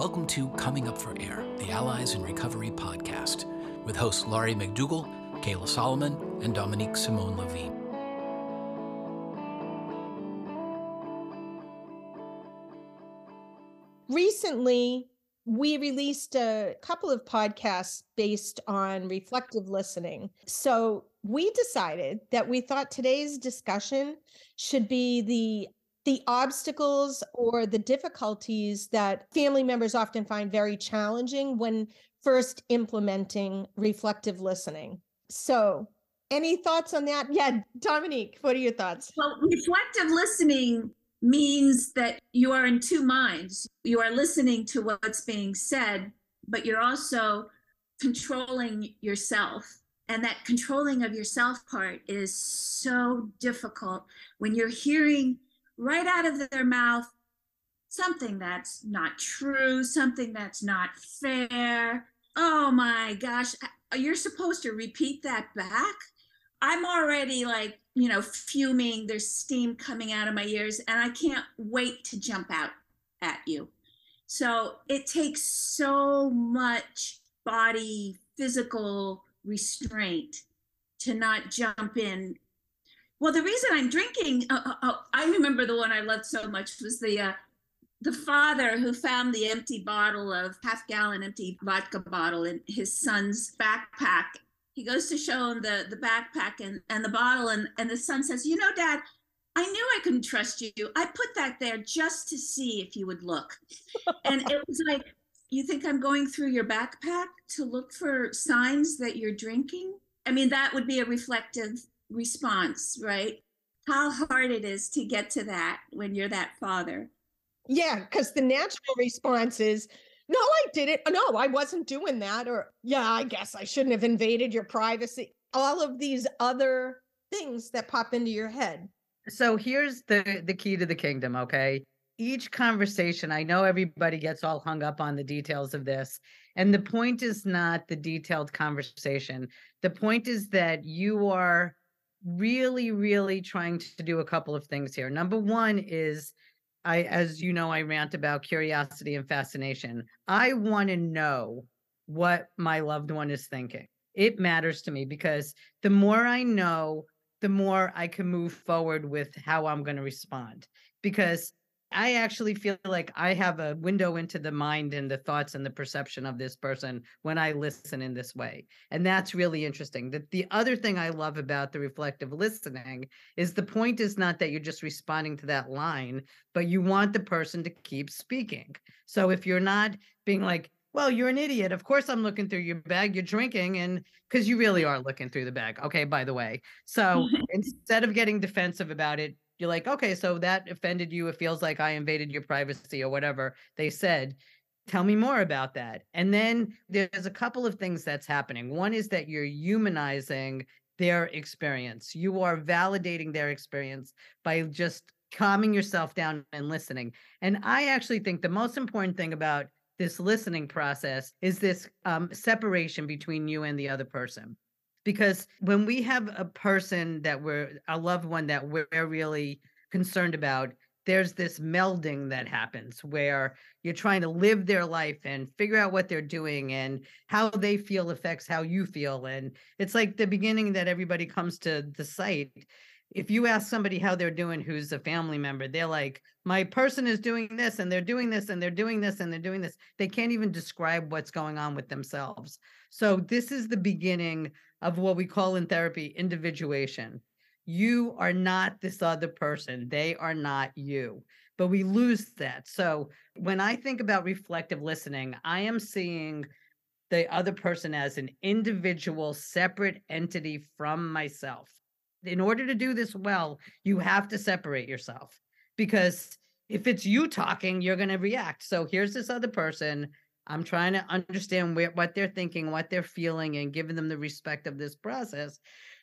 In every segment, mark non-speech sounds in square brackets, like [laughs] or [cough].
Welcome to Coming Up for Air, the Allies in Recovery podcast, with hosts Laurie McDougall, Kayla Solomon, and Dominique Simone Levine. Recently, we released a couple of podcasts based on reflective listening. So we decided that we thought today's discussion should be the the obstacles or the difficulties that family members often find very challenging when first implementing reflective listening. So, any thoughts on that? Yeah, Dominique, what are your thoughts? Well, reflective listening means that you are in two minds. You are listening to what's being said, but you're also controlling yourself. And that controlling of yourself part is so difficult when you're hearing right out of their mouth something that's not true, something that's not fair. Oh my gosh, you're supposed to repeat that back? I'm already like, you know, fuming. There's steam coming out of my ears, and I can't wait to jump out at you. So it takes so much body, physical restraint to not jump in. Well, the reason I'm drinking, uh, uh, uh, I remember the one I loved so much was the uh, the father who found the empty bottle of half gallon empty vodka bottle in his son's backpack. He goes to show him the the backpack and and the bottle and and the son says you know dad i knew i couldn't trust you. I put that there just to see if you would look. [laughs] And it was like you think i'm going through your backpack to look for signs that you're drinking? I mean that would be a reflective response right how hard it is to get to that when you're that father yeah because the natural response is no, I didn't. No, I wasn't doing that. Or, yeah, I guess I shouldn't have invaded your privacy. All of these other things that pop into your head. So here's the the key to the kingdom, okay? Each conversation, I know everybody gets all hung up on the details of this, and the point is not the detailed conversation. The point is that you are really really trying to do a couple of things here. Number 1 is I, as you know, I rant about curiosity and fascination. I want to know what my loved one is thinking. It matters to me because the more I know, the more I can move forward with how I'm going to respond. Because I actually feel like I have a window into the mind and the thoughts and the perception of this person when I listen in this way. And that's really interesting. That the other thing I love about the reflective listening is the point is not that you're just responding to that line, but you want the person to keep speaking. So if you're not being like, well, you're an idiot. Of course, I'm looking through your bag. You're drinking, and because you really are looking through the bag. Okay, by the way. So [laughs] instead of getting defensive about it, you're like, okay, so that offended you. It feels like I invaded your privacy or whatever they said. Tell me more about that. And then there's a couple of things that's happening. One is that you're humanizing their experience. You are validating their experience by just calming yourself down and listening. And I actually think the most important thing about this listening process is this um, separation between you and the other person because when we have a person that we're a loved one that we're really concerned about there's this melding that happens where you're trying to live their life and figure out what they're doing and how they feel affects how you feel. And it's like the beginning that everybody comes to the site. If you ask somebody how they're doing who's a family member they're like my person is doing this and they're doing this and they're doing this and they're doing this. They can't even describe what's going on with themselves. So this is the beginning of what we call in therapy individuation. You are not this other person, they are not you. But we lose that. So when I think about reflective listening, I am seeing the other person as an individual, separate entity from myself. In order to do this well, you have to separate yourself because if it's you talking, you're going to react. So here's this other person I'm trying to understand where, what they're thinking, what they're feeling, and giving them the respect of this process.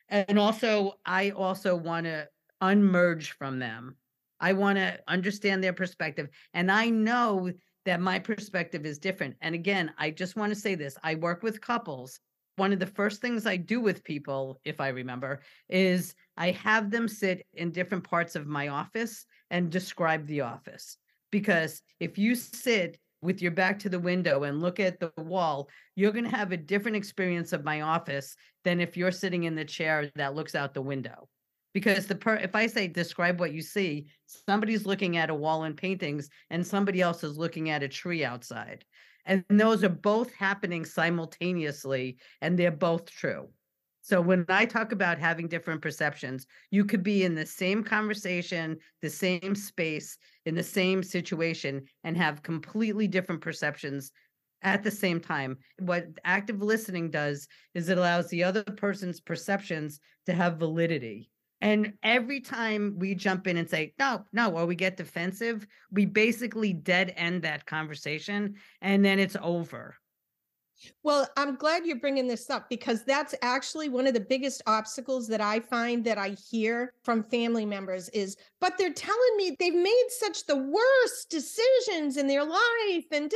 And also, I also want to unmerge from them. I want to understand their perspective. And I know that my perspective is different. And again, I just want to say this I work with couples. One of the first things I do with people, if I remember, is I have them sit in different parts of my office and describe the office. Because if you sit with your back to the window and look at the wall, you're going to have a different experience of my office than if you're sitting in the chair that looks out the window. Because the per if I say describe what you see, somebody's looking at a wall and paintings and somebody else is looking at a tree outside. And those are both happening simultaneously and they're both true. So when I talk about having different perceptions, you could be in the same conversation, the same space, in the same situation, and have completely different perceptions at the same time. What active listening does is it allows the other person's perceptions to have validity. And every time we jump in and say, no, no, or we get defensive, we basically dead end that conversation and then it's over. Well, I'm glad you're bringing this up because that's actually one of the biggest obstacles that I find that I hear from family members is, but they're telling me they've made such the worst decisions in their life and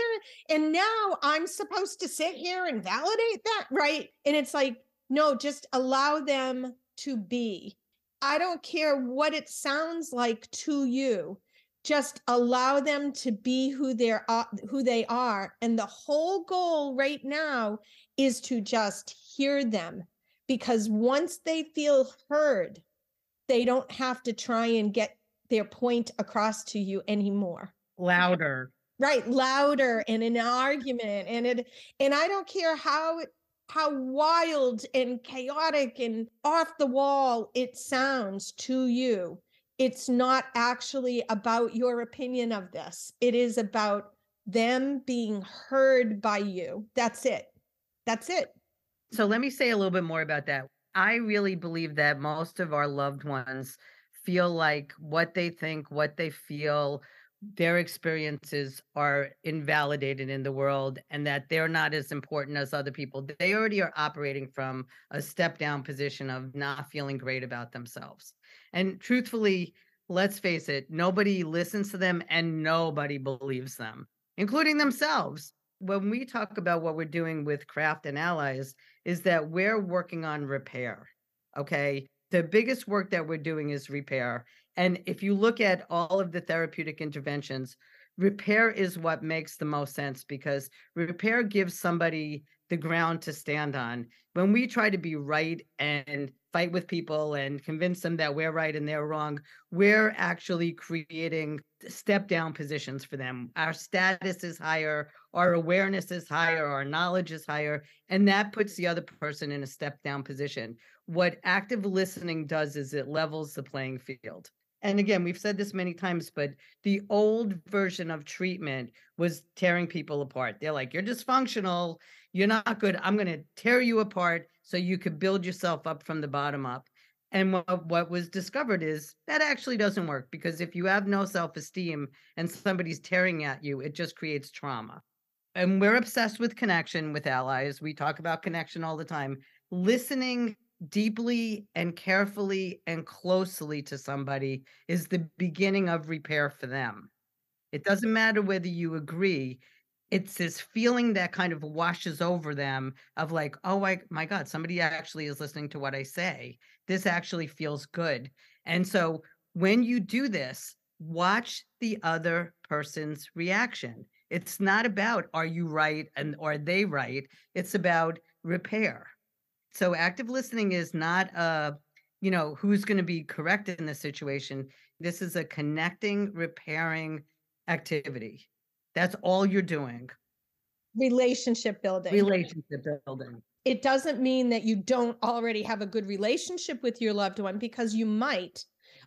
and now I'm supposed to sit here and validate that, right? And it's like, no, just allow them to be. I don't care what it sounds like to you just allow them to be who they're uh, who they are. And the whole goal right now is to just hear them because once they feel heard they don't have to try and get their point across to you anymore. Louder. Right louder in an argument and it and i don't care how how wild and chaotic and off the wall it sounds to you it's not actually about your opinion of this. It is about them being heard by you. That's it. That's it. So let me say a little bit more about that. I really believe that most of our loved ones feel like what they think, what they feel, their experiences are invalidated in the world and that they're not as important as other people. They already are operating from a step down position of not feeling great about themselves. And truthfully, let's face it, nobody listens to them and nobody believes them, including themselves. When we talk about what we're doing with Craft and Allies, is that we're working on repair. Okay. The biggest work that we're doing is repair. And if you look at all of the therapeutic interventions, repair is what makes the most sense because repair gives somebody the ground to stand on. When we try to be right and fight with people and convince them that we're right and they're wrong, we're actually creating step down positions for them. Our status is higher, our awareness is higher, our knowledge is higher, and that puts the other person in a step down position. What active listening does is it levels the playing field. And again, we've said this many times, but the old version of treatment was tearing people apart. They're like, you're dysfunctional, you're not good. I'm going to tear you apart so you could build yourself up from the bottom up. And what, what was discovered is that actually doesn't work because if you have no self esteem and somebody's tearing at you, it just creates trauma. And we're obsessed with connection with allies. We talk about connection all the time. Listening deeply and carefully and closely to somebody is the beginning of repair for them. It doesn't matter whether you agree, it's this feeling that kind of washes over them of like, oh I, my God, somebody actually is listening to what I say. This actually feels good. And so when you do this, watch the other person's reaction. It's not about are you right and are they right? It's about repair. So active listening is not a, you know, who's going to be correct in this situation. This is a connecting, repairing activity. That's all you're doing. Relationship building. Relationship building. It doesn't mean that you don't already have a good relationship with your loved one because you might.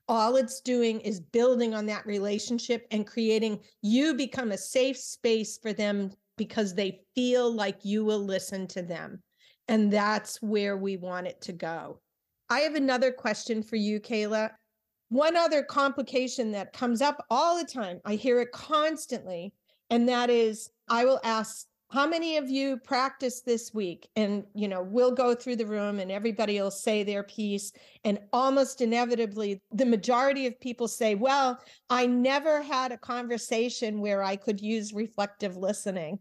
All it's doing is building on that relationship and creating you become a safe space for them because they feel like you will listen to them. And that's where we want it to go. I have another question for you, Kayla. One other complication that comes up all the time, I hear it constantly, and that is I will ask, how many of you practice this week? And, you know, we'll go through the room and everybody will say their piece. And almost inevitably, the majority of people say, well, I never had a conversation where I could use reflective listening.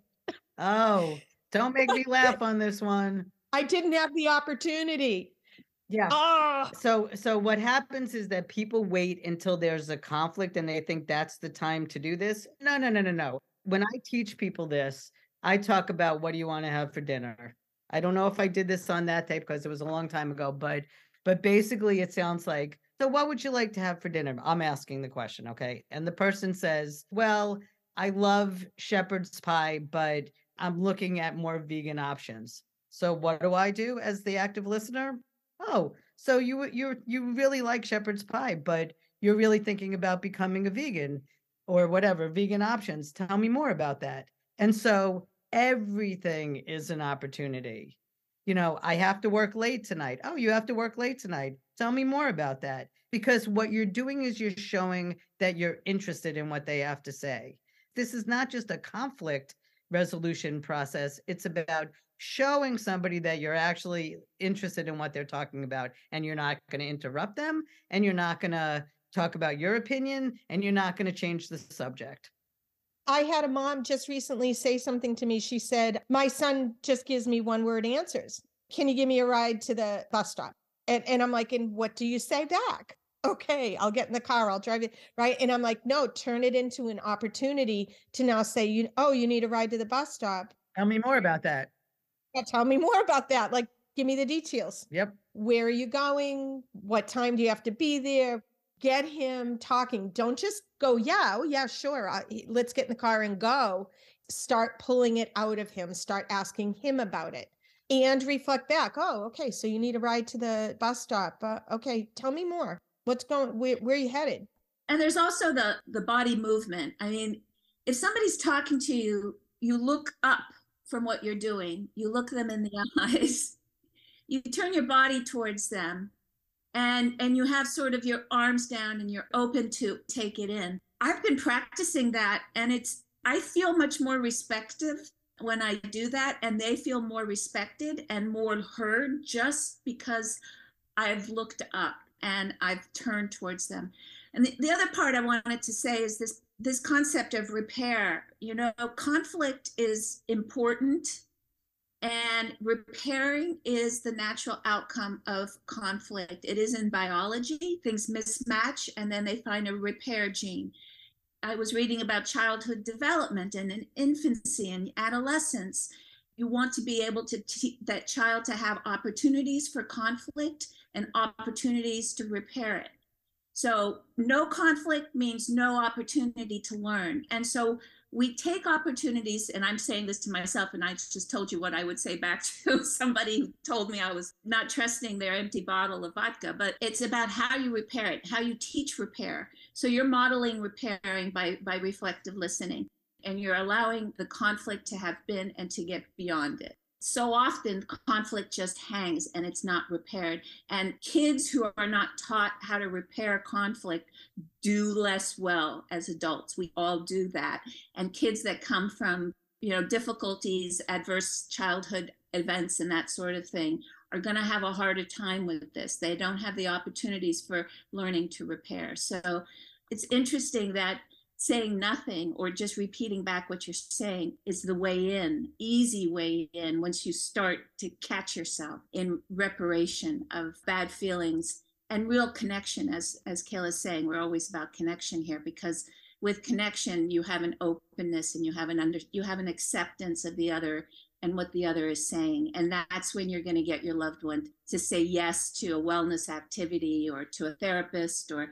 Oh, don't make me laugh on this one. I didn't have the opportunity. Yeah. Oh. So so what happens is that people wait until there's a conflict and they think that's the time to do this. No, no, no, no, no. when I teach people this, I talk about what do you want to have for dinner? I don't know if I did this on that tape because it was a long time ago, but but basically it sounds like so what would you like to have for dinner? I'm asking the question, okay? And the person says, "Well, I love shepherd's pie, but I'm looking at more vegan options." So what do I do as the active listener? Oh, so you you you really like shepherd's pie, but you're really thinking about becoming a vegan or whatever, vegan options. Tell me more about that. And so everything is an opportunity. You know, I have to work late tonight. Oh, you have to work late tonight. Tell me more about that. Because what you're doing is you're showing that you're interested in what they have to say. This is not just a conflict resolution process, it's about showing somebody that you're actually interested in what they're talking about and you're not going to interrupt them and you're not going to talk about your opinion and you're not going to change the subject. I had a mom just recently say something to me. She said, My son just gives me one word answers. Can you give me a ride to the bus stop? And, and I'm like, And what do you say back? Okay, I'll get in the car, I'll drive it. Right. And I'm like, No, turn it into an opportunity to now say, you, Oh, you need a ride to the bus stop. Tell me more about that. Yeah, tell me more about that. Like, give me the details. Yep. Where are you going? What time do you have to be there? get him talking. Don't just go, yeah, oh, yeah, sure. I, let's get in the car and go. Start pulling it out of him, start asking him about it and reflect back. Oh, okay. So you need a ride to the bus stop. Uh, okay. Tell me more. What's going, where, where are you headed? And there's also the, the body movement. I mean, if somebody's talking to you, you look up from what you're doing, you look them in the [laughs] eyes, you turn your body towards them and and you have sort of your arms down and you're open to take it in i've been practicing that and it's i feel much more respective when i do that and they feel more respected and more heard just because i've looked up and i've turned towards them and the, the other part i wanted to say is this this concept of repair you know conflict is important and repairing is the natural outcome of conflict. It is in biology, things mismatch, and then they find a repair gene. I was reading about childhood development and in infancy and adolescence. You want to be able to teach that child to have opportunities for conflict and opportunities to repair it. So, no conflict means no opportunity to learn. And so, we take opportunities, and I'm saying this to myself, and I just told you what I would say back [laughs] to somebody who told me I was not trusting their empty bottle of vodka, but it's about how you repair it, how you teach repair. So you're modeling repairing by, by reflective listening, and you're allowing the conflict to have been and to get beyond it so often conflict just hangs and it's not repaired. And kids who are not taught how to repair conflict do less well as adults. We all do that. And kids that come from, you know, difficulties, adverse childhood events, and that sort of thing are going to have a harder time with this. They don't have the opportunities for learning to repair. So it's interesting that saying nothing or just repeating back what you're saying is the way in, easy way in once you start to catch yourself in reparation of bad feelings and real connection as as Kayla's saying, we're always about connection here because with connection you have an openness and you have an under you have an acceptance of the other and what the other is saying. And that's when you're going to get your loved one to say yes to a wellness activity or to a therapist or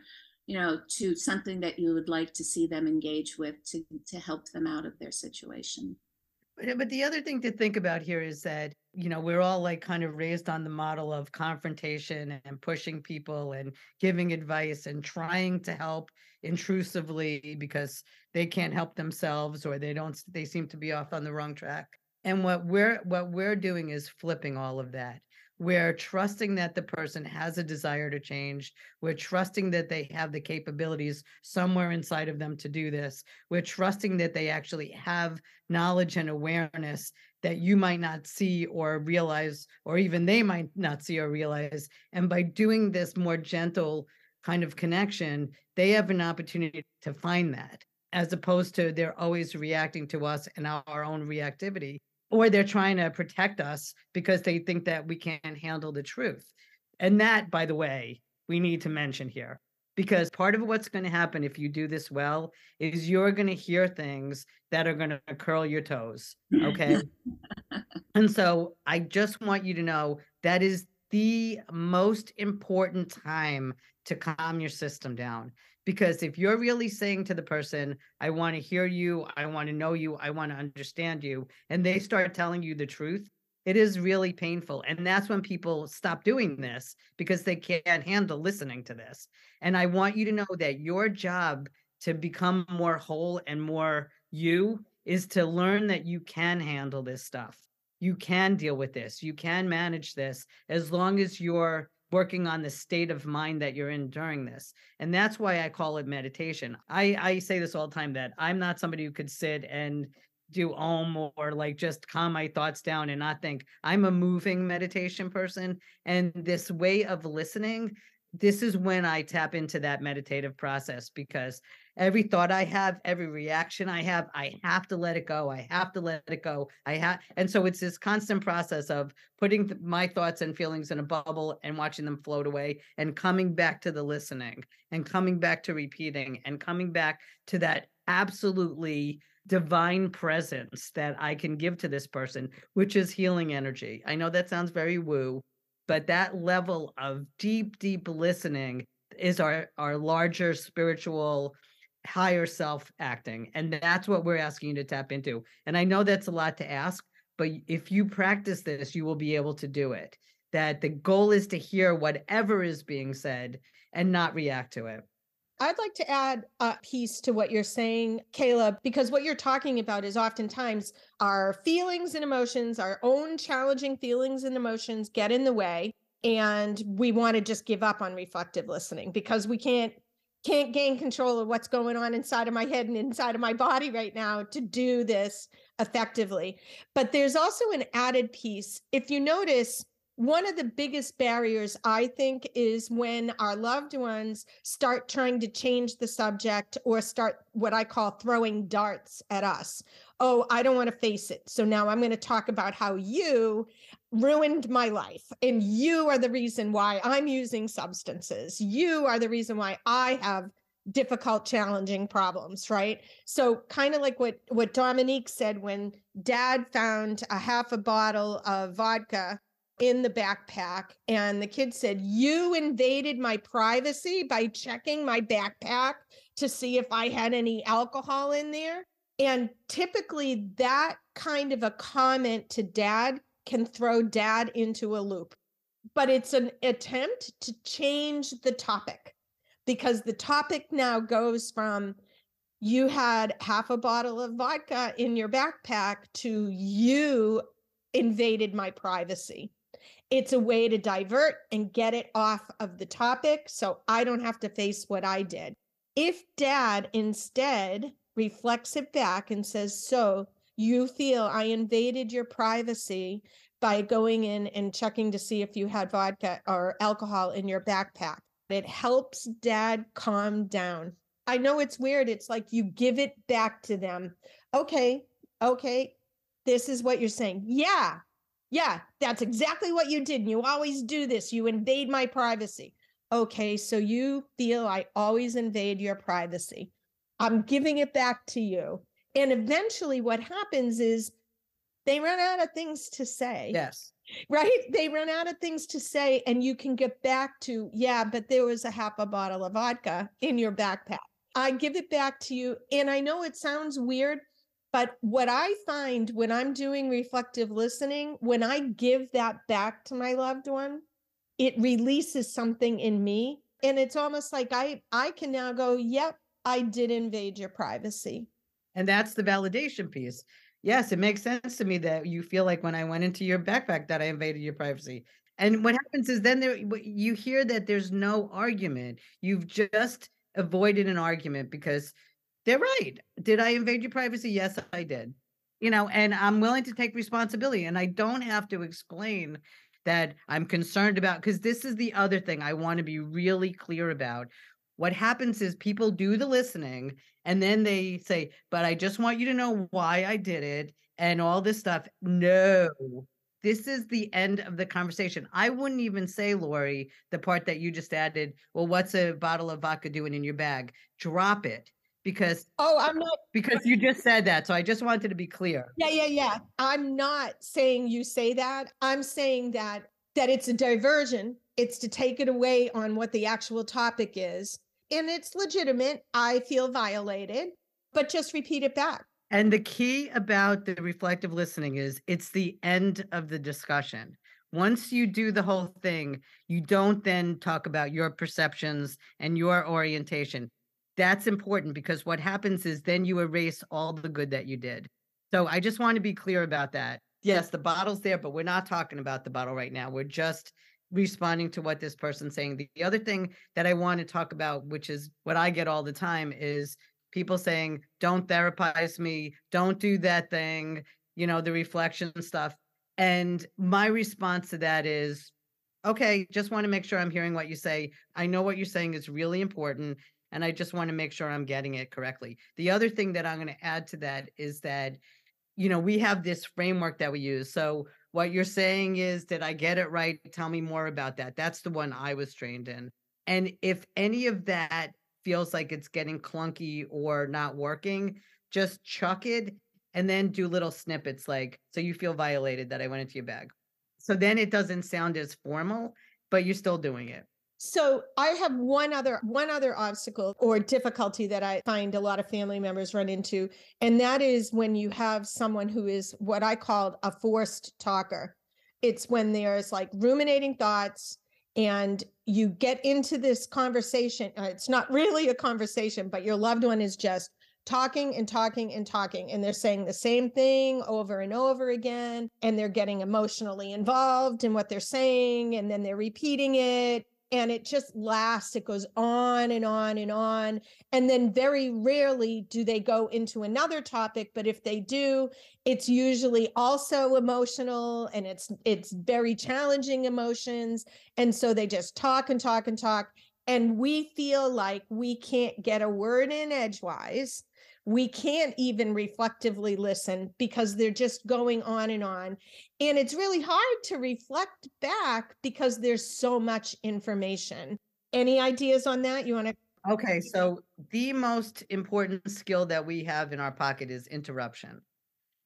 you know, to something that you would like to see them engage with to, to help them out of their situation. Uh, but the other thing to think about here is that, you know, we're all like kind of raised on the model of confrontation and pushing people and giving advice and trying to help intrusively because they can't help themselves or they don't, they seem to be off on the wrong track. And what we're, what we're doing is flipping all of that we're trusting that the person has a desire to change. We're trusting that they have the capabilities somewhere inside of them to do this. We're trusting that they actually have knowledge and awareness that you might not see or realize, or even they might not see or realize. And by doing this more gentle kind of connection, they have an opportunity to find that as opposed to they're always reacting to us and our own reactivity or they're trying to protect us because they think that we can't handle the truth. And that, by the way, we need to mention here because part of what's going to happen if you do this well is you're going to hear things that are going to curl your toes. Okay. [laughs] and so I just want you to know that is the most important time to calm your system down. Because if you're really saying to the person, I want to hear you, I want to know you, I want to understand you, and they start telling you the truth, it is really painful. And that's when people stop doing this because they can't handle listening to this. And I want you to know that your job to become more whole and more you is to learn that you can handle this stuff. You can deal with this. You can manage this as long as you're working on the state of mind that you're in during this. And that's why I call it meditation. I, I say this all the time that I'm not somebody who could sit and do om or like just calm my thoughts down and not think. I'm a moving meditation person. And this way of listening, this is when I tap into that meditative process because every thought I have, every reaction I have, I have to let it go. I have to let it go. I have, and so it's this constant process of putting th- my thoughts and feelings in a bubble and watching them float away and coming back to the listening and coming back to repeating and coming back to that absolutely divine presence that I can give to this person, which is healing energy. I know that sounds very woo, but that level of deep, deep listening is our our larger spiritual higher self acting and that's what we're asking you to tap into and i know that's a lot to ask but if you practice this you will be able to do it that the goal is to hear whatever is being said and not react to it I'd like to add a piece to what you're saying, Kayla, because what you're talking about is oftentimes our feelings and emotions, our own challenging feelings and emotions get in the way. And we want to just give up on reflective listening because we can't can't gain control of what's going on inside of my head and inside of my body right now to do this effectively. But there's also an added piece. If you notice, one of the biggest barriers, I think, is when our loved ones start trying to change the subject or start what I call throwing darts at us. Oh, I don't want to face it. So now I'm going to talk about how you ruined my life and you are the reason why I'm using substances. You are the reason why I have difficult challenging problems right so kind of like what what dominique said when dad found a half a bottle of vodka in the backpack. And the kid said, You invaded my privacy by checking my backpack to see if I had any alcohol in there. And typically, that kind of a comment to dad can throw dad into a loop. But it's an attempt to change the topic because the topic now goes from you had half a bottle of vodka in your backpack to you invaded my privacy it's a way to divert and get it off of the topic so I don't have to face what I did. If dad instead reflects it back and says, So you feel I invaded your privacy by going in and checking to see if you had vodka or alcohol in your backpack, it helps dad calm down. I know it's weird. It's like you give it back to them. Okay, okay, this is what you're saying. Yeah, yeah, that's exactly what you did. And you always do this. You invade my privacy. Okay, so you feel I always invade your privacy. I'm giving it back to you. And eventually, what happens is they run out of things to say. Yes. Right? They run out of things to say, and you can get back to, yeah, but there was a half a bottle of vodka in your backpack. I give it back to you. And I know it sounds weird, but what I find when I'm doing reflective listening, when I give that back to my loved one, it releases something in me. And it's almost like I I can now go, yep, I did invade your privacy. And that's the validation piece. Yes, it makes sense to me that you feel like when I went into your backpack that I invaded your privacy. And what happens is then there you hear that there's no argument. You've just avoided an argument because they're right. Did I invade your privacy? Yes, I did. You know, and I'm willing to take responsibility and I don't have to explain that I'm concerned about because this is the other thing I want to be really clear about. What happens is people do the listening and then they say, "But I just want you to know why I did it and all this stuff." No. This is the end of the conversation. I wouldn't even say, Laurie, the part that you just added. Well, what's a bottle of vodka doing in your bag? Drop it because oh i'm not because you just said that so i just wanted to be clear yeah yeah yeah i'm not saying you say that i'm saying that that it's a diversion it's to take it away on what the actual topic is and it's legitimate i feel violated but just repeat it back and the key about the reflective listening is it's the end of the discussion once you do the whole thing you don't then talk about your perceptions and your orientation that's important because what happens is then you erase all the good that you did. So I just want to be clear about that. Yes, the bottle's there, but we're not talking about the bottle right now. We're just responding to what this person's saying. The, the other thing that I want to talk about, which is what I get all the time, is people saying, don't therapize me, don't do that thing, you know, the reflection stuff. And my response to that is, okay, just want to make sure I'm hearing what you say. I know what you're saying is really important and I just want to make sure I'm getting it correctly. The other thing that I'm going to add to that is that, you know, we have this framework that we use. So what you're saying is, did I get it right? Tell me more about that. That's the one I was trained in. And if any of that feels like it's getting clunky or not working, just chuck it and then do little snippets like, so you feel violated that I went into your bag. So then it doesn't sound as formal, but you're still doing it. So I have one other one other obstacle or difficulty that I find a lot of family members run into and that is when you have someone who is what I called a forced talker. It's when there's like ruminating thoughts and you get into this conversation uh, it's not really a conversation but your loved one is just talking and talking and talking and they're saying the same thing over and over again and they're getting emotionally involved in what they're saying and then they're repeating it and it just lasts it goes on and on and on and then very rarely do they go into another topic but if they do it's usually also emotional and it's it's very challenging emotions and so they just talk and talk and talk and we feel like we can't get a word in edgewise we can't even reflectively listen because they're just going on and on. And it's really hard to reflect back because there's so much information. Any ideas on that? You want to? Okay, so the most important skill that we have in our pocket is interruption.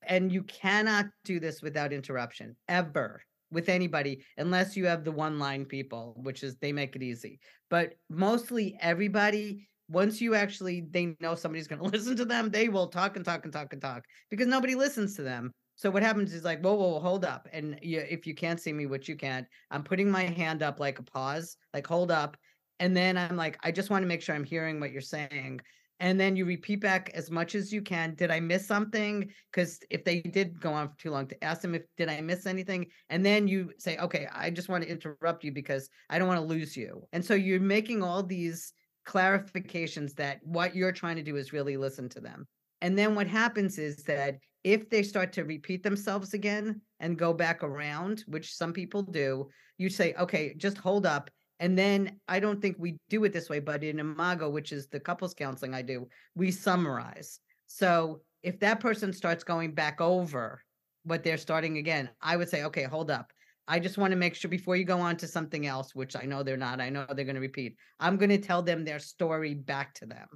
And you cannot do this without interruption ever with anybody unless you have the one line people, which is they make it easy. But mostly everybody once you actually they know somebody's going [laughs] to listen to them, they will talk and talk and talk and talk because nobody listens to them. So what happens is like, whoa, whoa, whoa hold up. And you, if you can't see me, which you can't, I'm putting my hand up like a pause, like hold up. And then I'm like, I just want to make sure I'm hearing what you're saying. And then you repeat back as much as you can. Did I miss something? Because if they did go on for too long, to ask them if did I miss anything, and then you say, okay, I just want to interrupt you because I don't want to lose you. And so you're making all these clarifications that what you're trying to do is really listen to them. And then what happens is that if they start to repeat themselves again and go back around, which some people do, you say, okay, just hold up. And then I don't think we do it this way, but in Imago, which is the couples counseling I do, we summarize. So if that person starts going back over what they're starting again, I would say, okay, hold up. I just want to make sure before you go on to something else, which I know they're not, I know they're going to repeat, I'm going to tell them their story back to them.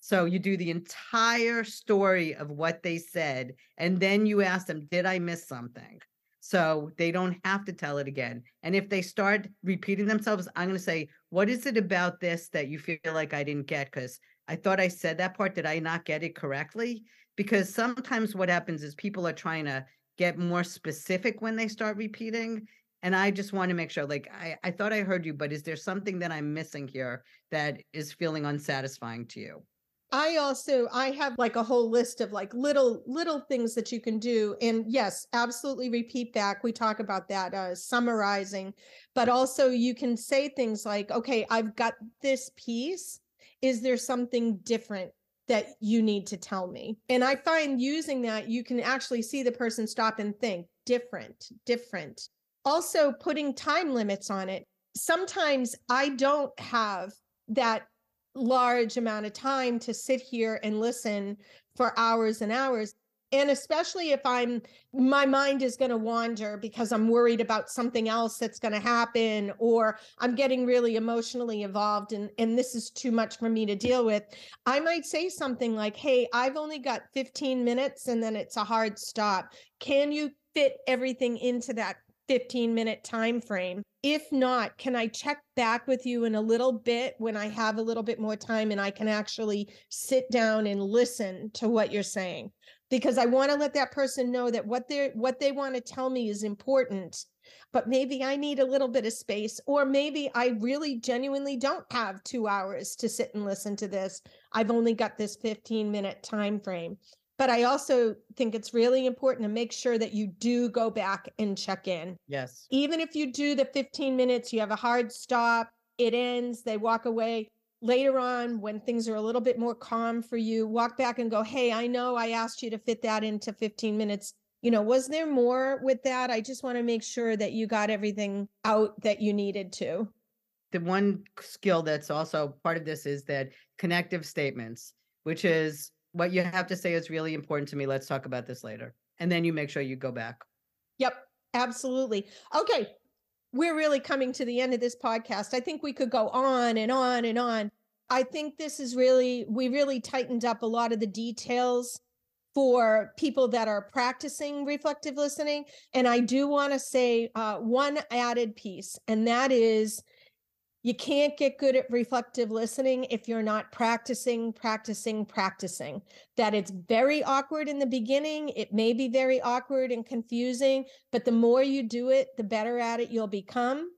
So you do the entire story of what they said, and then you ask them, Did I miss something? So they don't have to tell it again. And if they start repeating themselves, I'm going to say, What is it about this that you feel like I didn't get? Because I thought I said that part. Did I not get it correctly? Because sometimes what happens is people are trying to get more specific when they start repeating and i just want to make sure like I, I thought i heard you but is there something that i'm missing here that is feeling unsatisfying to you? I also i have like a whole list of like little little things that you can do and yes absolutely repeat back we talk about that uh, summarizing but also you can say things like okay i've got this piece. Is there something different that you need to tell me. And I find using that, you can actually see the person stop and think different, different. Also, putting time limits on it. Sometimes I don't have that large amount of time to sit here and listen for hours and hours. And especially if I'm, my mind is going to wander because I'm worried about something else that's going to happen, or I'm getting really emotionally involved and, and this is too much for me to deal with. I might say something like, Hey, I've only got 15 minutes and then it's a hard stop. Can you fit everything into that 15 minute time frame if not can i check back with you in a little bit when i have a little bit more time and i can actually sit down and listen to what you're saying because i want to let that person know that what they what they want to tell me is important but maybe i need a little bit of space or maybe i really genuinely don't have 2 hours to sit and listen to this i've only got this 15 minute time frame but I also think it's really important to make sure that you do go back and check in. Yes. Even if you do the 15 minutes, you have a hard stop, it ends, they walk away. Later on, when things are a little bit more calm for you, walk back and go, Hey, I know I asked you to fit that into 15 minutes. You know, was there more with that? I just want to make sure that you got everything out that you needed to. The one skill that's also part of this is that connective statements, which is what you have to say is really important to me. Let's talk about this later. And then you make sure you go back. Yep, absolutely. Okay. We're really coming to the end of this podcast. I think we could go on and on and on. I think this is really, we really tightened up a lot of the details for people that are practicing reflective listening. And I do want to say uh, one added piece, and that is you can't get good at reflective listening if you're not practicing, practicing, practicing. That it's very awkward in the beginning. It may be very awkward and confusing, but the more you do it, the better at it you'll become.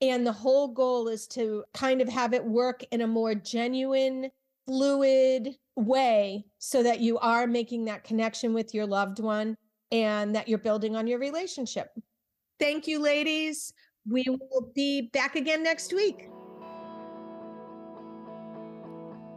And the whole goal is to kind of have it work in a more genuine, fluid way so that you are making that connection with your loved one and that you're building on your relationship. Thank you, ladies. We will be back again next week.